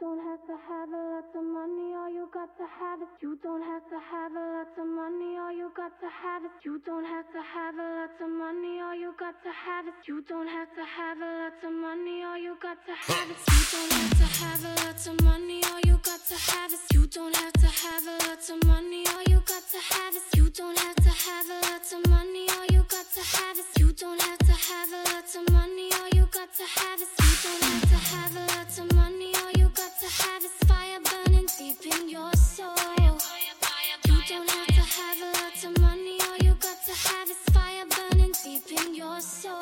don't have to have a lot of money, all you got to have is you don't have to have a lot of money, all you got to have is you don't have to have a lot of money, all you got to have is you don't have to have a lot of money, all you got to have is you don't have to have a lot of money, all you got to have is you don't have to have a lot of money, all you got to have is you don't have to have a lot of money, all you got to have is you don't have to have a lot of money, all you got to have is you don't have to have a lot of money, all you have a lot of money, all you got to have is fire burning deep in your soul.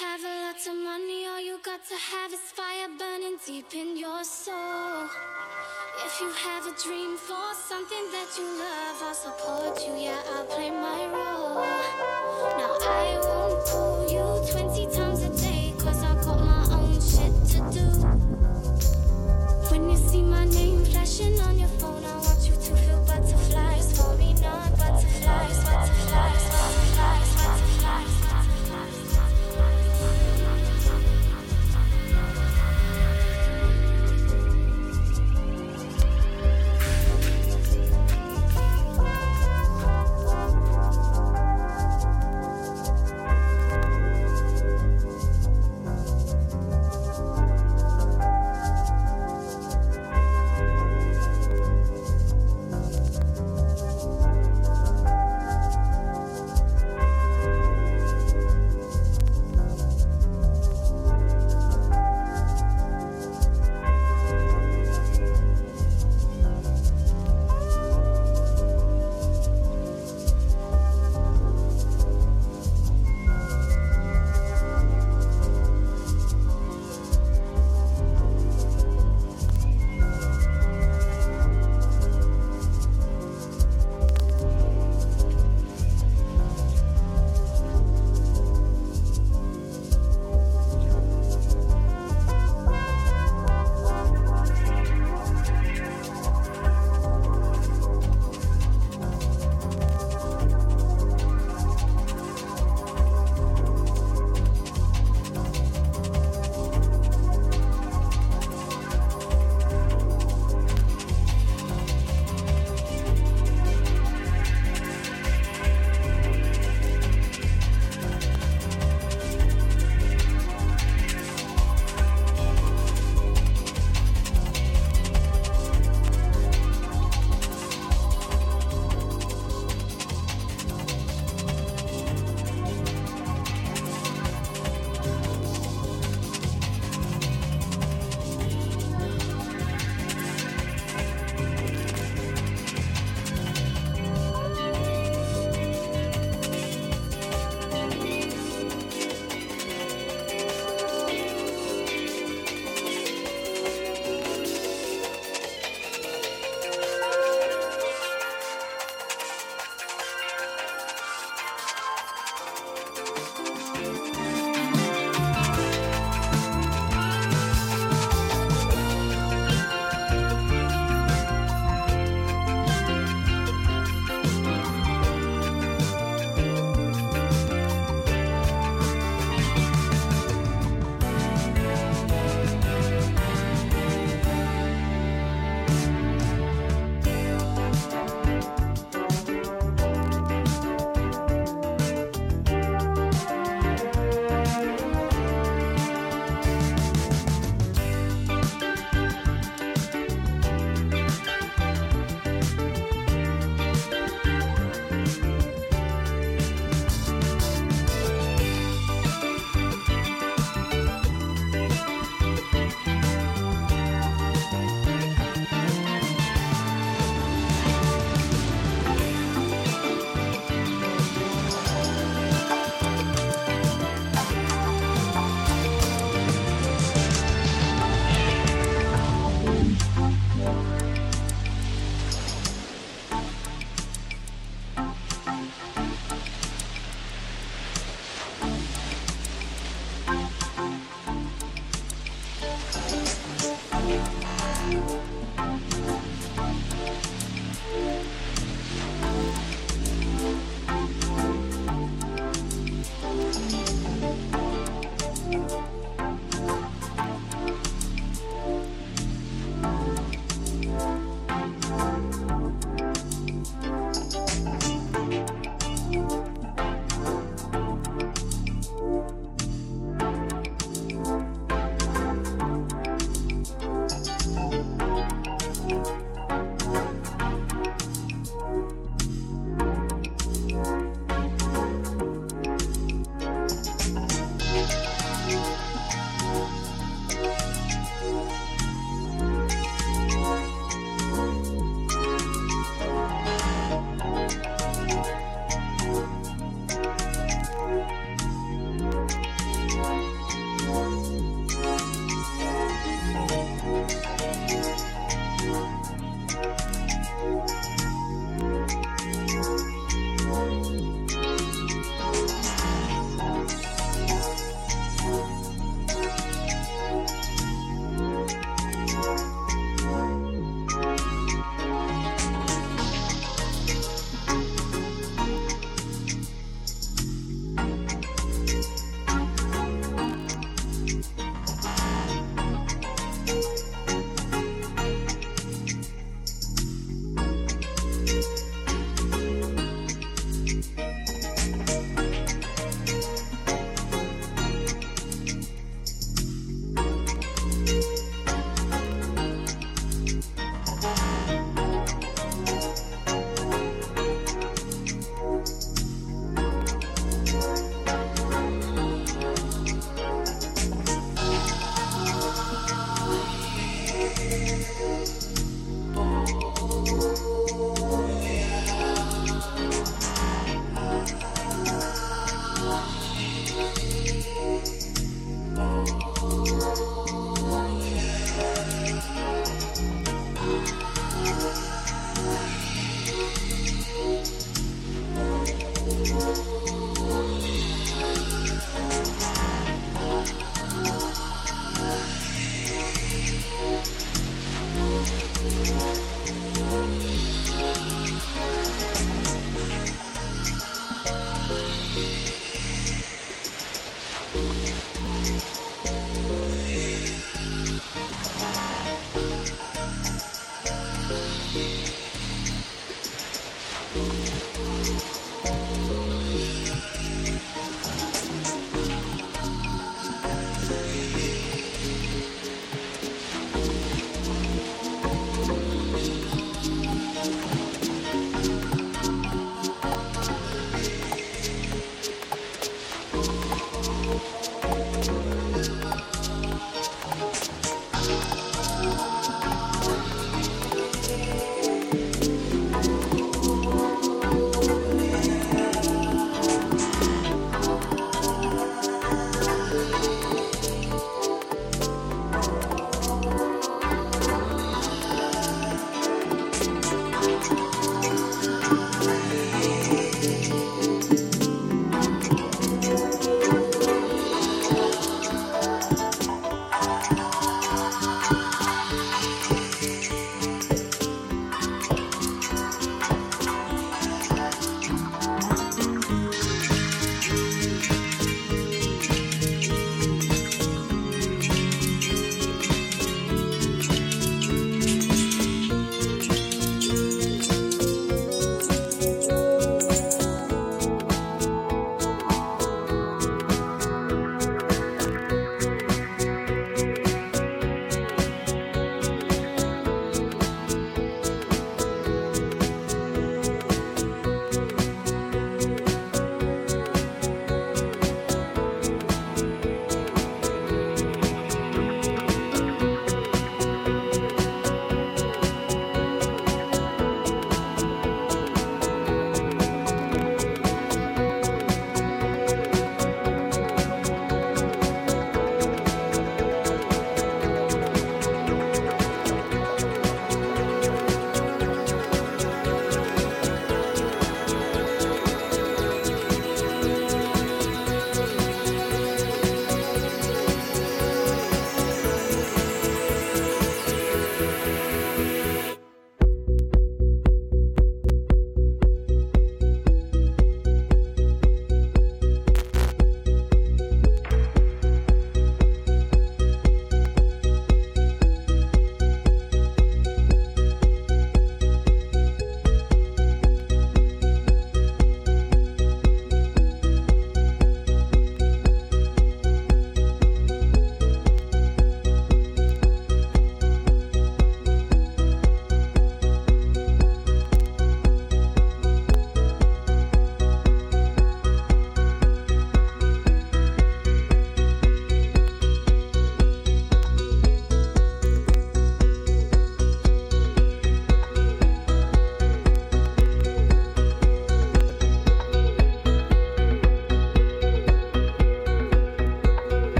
Have a lot of money, all you got to have is fire burning deep in your soul. If you have a dream for something that you love, I'll support you, yeah, I'll play my role. Now I won't call you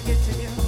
to get to you.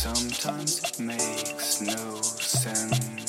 Sometimes it makes no sense.